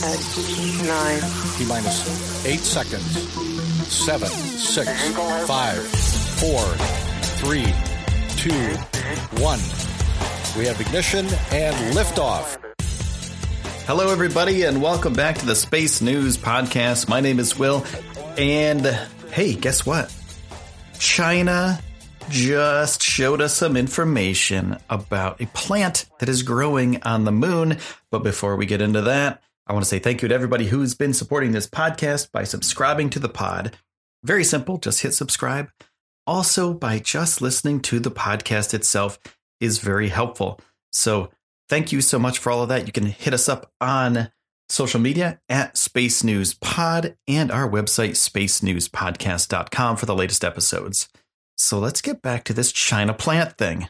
Nine. T minus eight seconds. Seven, six, five, four, three, two, one. We have ignition and liftoff. Hello, everybody, and welcome back to the Space News Podcast. My name is Will, and hey, guess what? China just showed us some information about a plant that is growing on the moon. But before we get into that, I want to say thank you to everybody who's been supporting this podcast by subscribing to the pod. Very simple, just hit subscribe. Also, by just listening to the podcast itself is very helpful. So, thank you so much for all of that. You can hit us up on social media at Space News Pod and our website, spacenewspodcast.com, for the latest episodes. So let's get back to this China plant thing.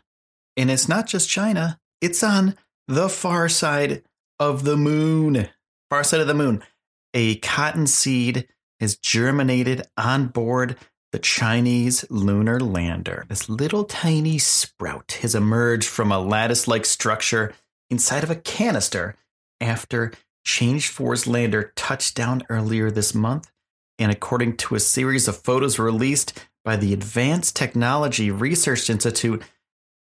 And it's not just China, it's on the far side of the moon. Far side of the moon. A cotton seed has germinated on board the Chinese lunar lander. This little tiny sprout has emerged from a lattice like structure inside of a canister after Chang'e 4's lander touched down earlier this month. And according to a series of photos released by the Advanced Technology Research Institute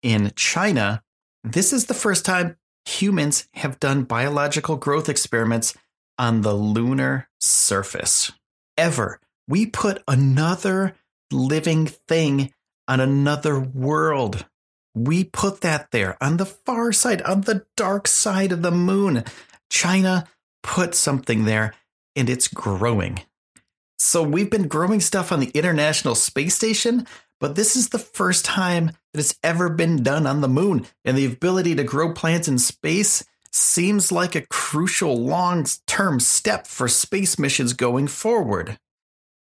in China, this is the first time humans have done biological growth experiments on the lunar surface. Ever. We put another living thing on another world. We put that there on the far side, on the dark side of the moon. China put something there and it's growing. So we've been growing stuff on the International Space Station, but this is the first time that it's ever been done on the moon. And the ability to grow plants in space seems like a crucial long term step for space missions going forward.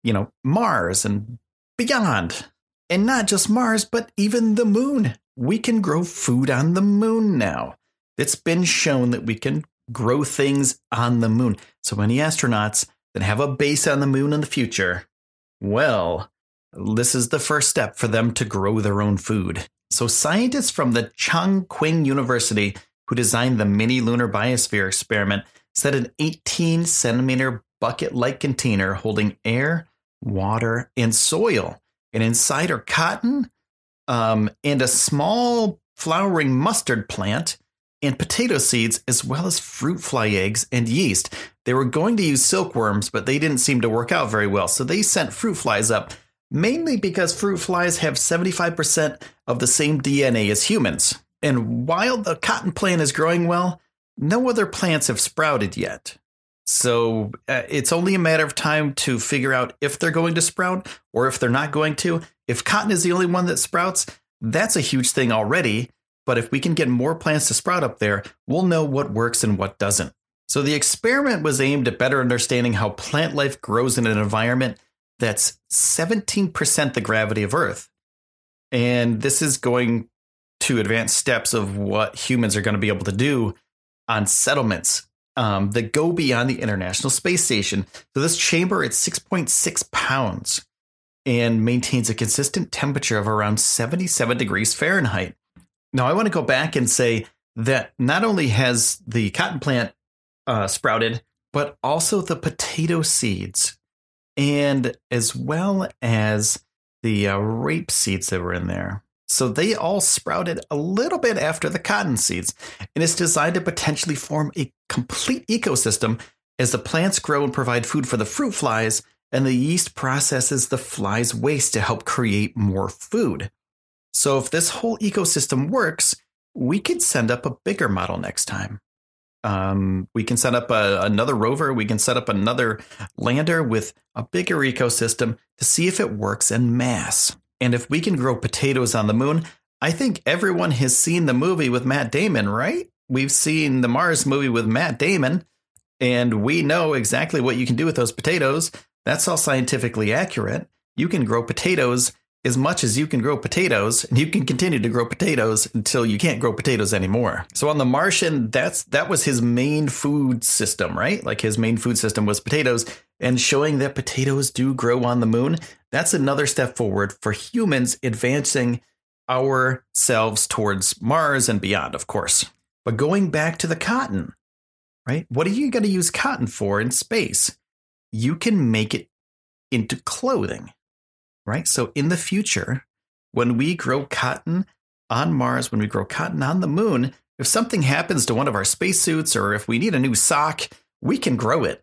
You know, Mars and beyond. And not just Mars, but even the moon. We can grow food on the moon now. It's been shown that we can grow things on the moon. So many astronauts that have a base on the moon in the future, well, this is the first step for them to grow their own food. So, scientists from the Chongqing University who designed the mini lunar biosphere experiment set an 18 centimeter bucket like container holding air, water, and soil. And inside are cotton um, and a small flowering mustard plant and potato seeds, as well as fruit fly eggs and yeast. They were going to use silkworms, but they didn't seem to work out very well. So they sent fruit flies up, mainly because fruit flies have 75% of the same DNA as humans. And while the cotton plant is growing well, no other plants have sprouted yet. So uh, it's only a matter of time to figure out if they're going to sprout or if they're not going to. If cotton is the only one that sprouts, that's a huge thing already. But if we can get more plants to sprout up there, we'll know what works and what doesn't. So the experiment was aimed at better understanding how plant life grows in an environment that's 17% the gravity of Earth. And this is going to advance steps of what humans are going to be able to do on settlements um, that go beyond the International Space Station. So this chamber, it's 6.6 pounds and maintains a consistent temperature of around 77 degrees Fahrenheit. Now, I want to go back and say that not only has the cotton plant uh, sprouted, but also the potato seeds, and as well as the uh, rape seeds that were in there. So they all sprouted a little bit after the cotton seeds, and it's designed to potentially form a complete ecosystem as the plants grow and provide food for the fruit flies, and the yeast processes the flies' waste to help create more food. So if this whole ecosystem works, we could send up a bigger model next time. Um, we can set up a, another rover. We can set up another lander with a bigger ecosystem to see if it works en masse. And if we can grow potatoes on the moon, I think everyone has seen the movie with Matt Damon, right? we've seen the Mars movie with Matt Damon, and we know exactly what you can do with those potatoes. That's all scientifically accurate. You can grow potatoes as much as you can grow potatoes, and you can continue to grow potatoes until you can't grow potatoes anymore. So on the Martian, that's that was his main food system, right? Like his main food system was potatoes, and showing that potatoes do grow on the moon, that's another step forward for humans advancing ourselves towards Mars and beyond, of course. But going back to the cotton, right? What are you going to use cotton for in space? You can make it into clothing right? So in the future, when we grow cotton on Mars, when we grow cotton on the moon, if something happens to one of our spacesuits or if we need a new sock, we can grow it.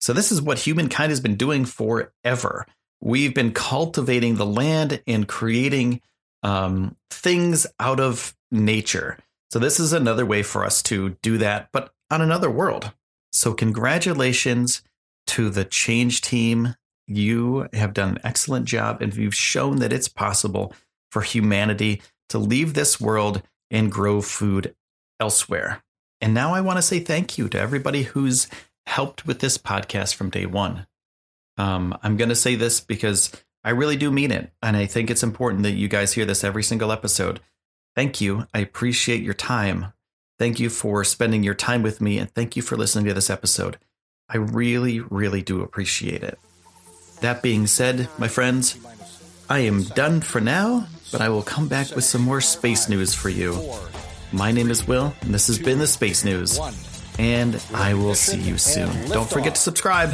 So this is what humankind has been doing forever. We've been cultivating the land and creating um, things out of nature. So this is another way for us to do that, but on another world. So congratulations to the Chang'e team you have done an excellent job and you've shown that it's possible for humanity to leave this world and grow food elsewhere. And now I want to say thank you to everybody who's helped with this podcast from day one. Um, I'm going to say this because I really do mean it. And I think it's important that you guys hear this every single episode. Thank you. I appreciate your time. Thank you for spending your time with me. And thank you for listening to this episode. I really, really do appreciate it. That being said, my friends, I am done for now, but I will come back with some more space news for you. My name is Will, and this has been the Space News. And I will see you soon. Don't forget to subscribe.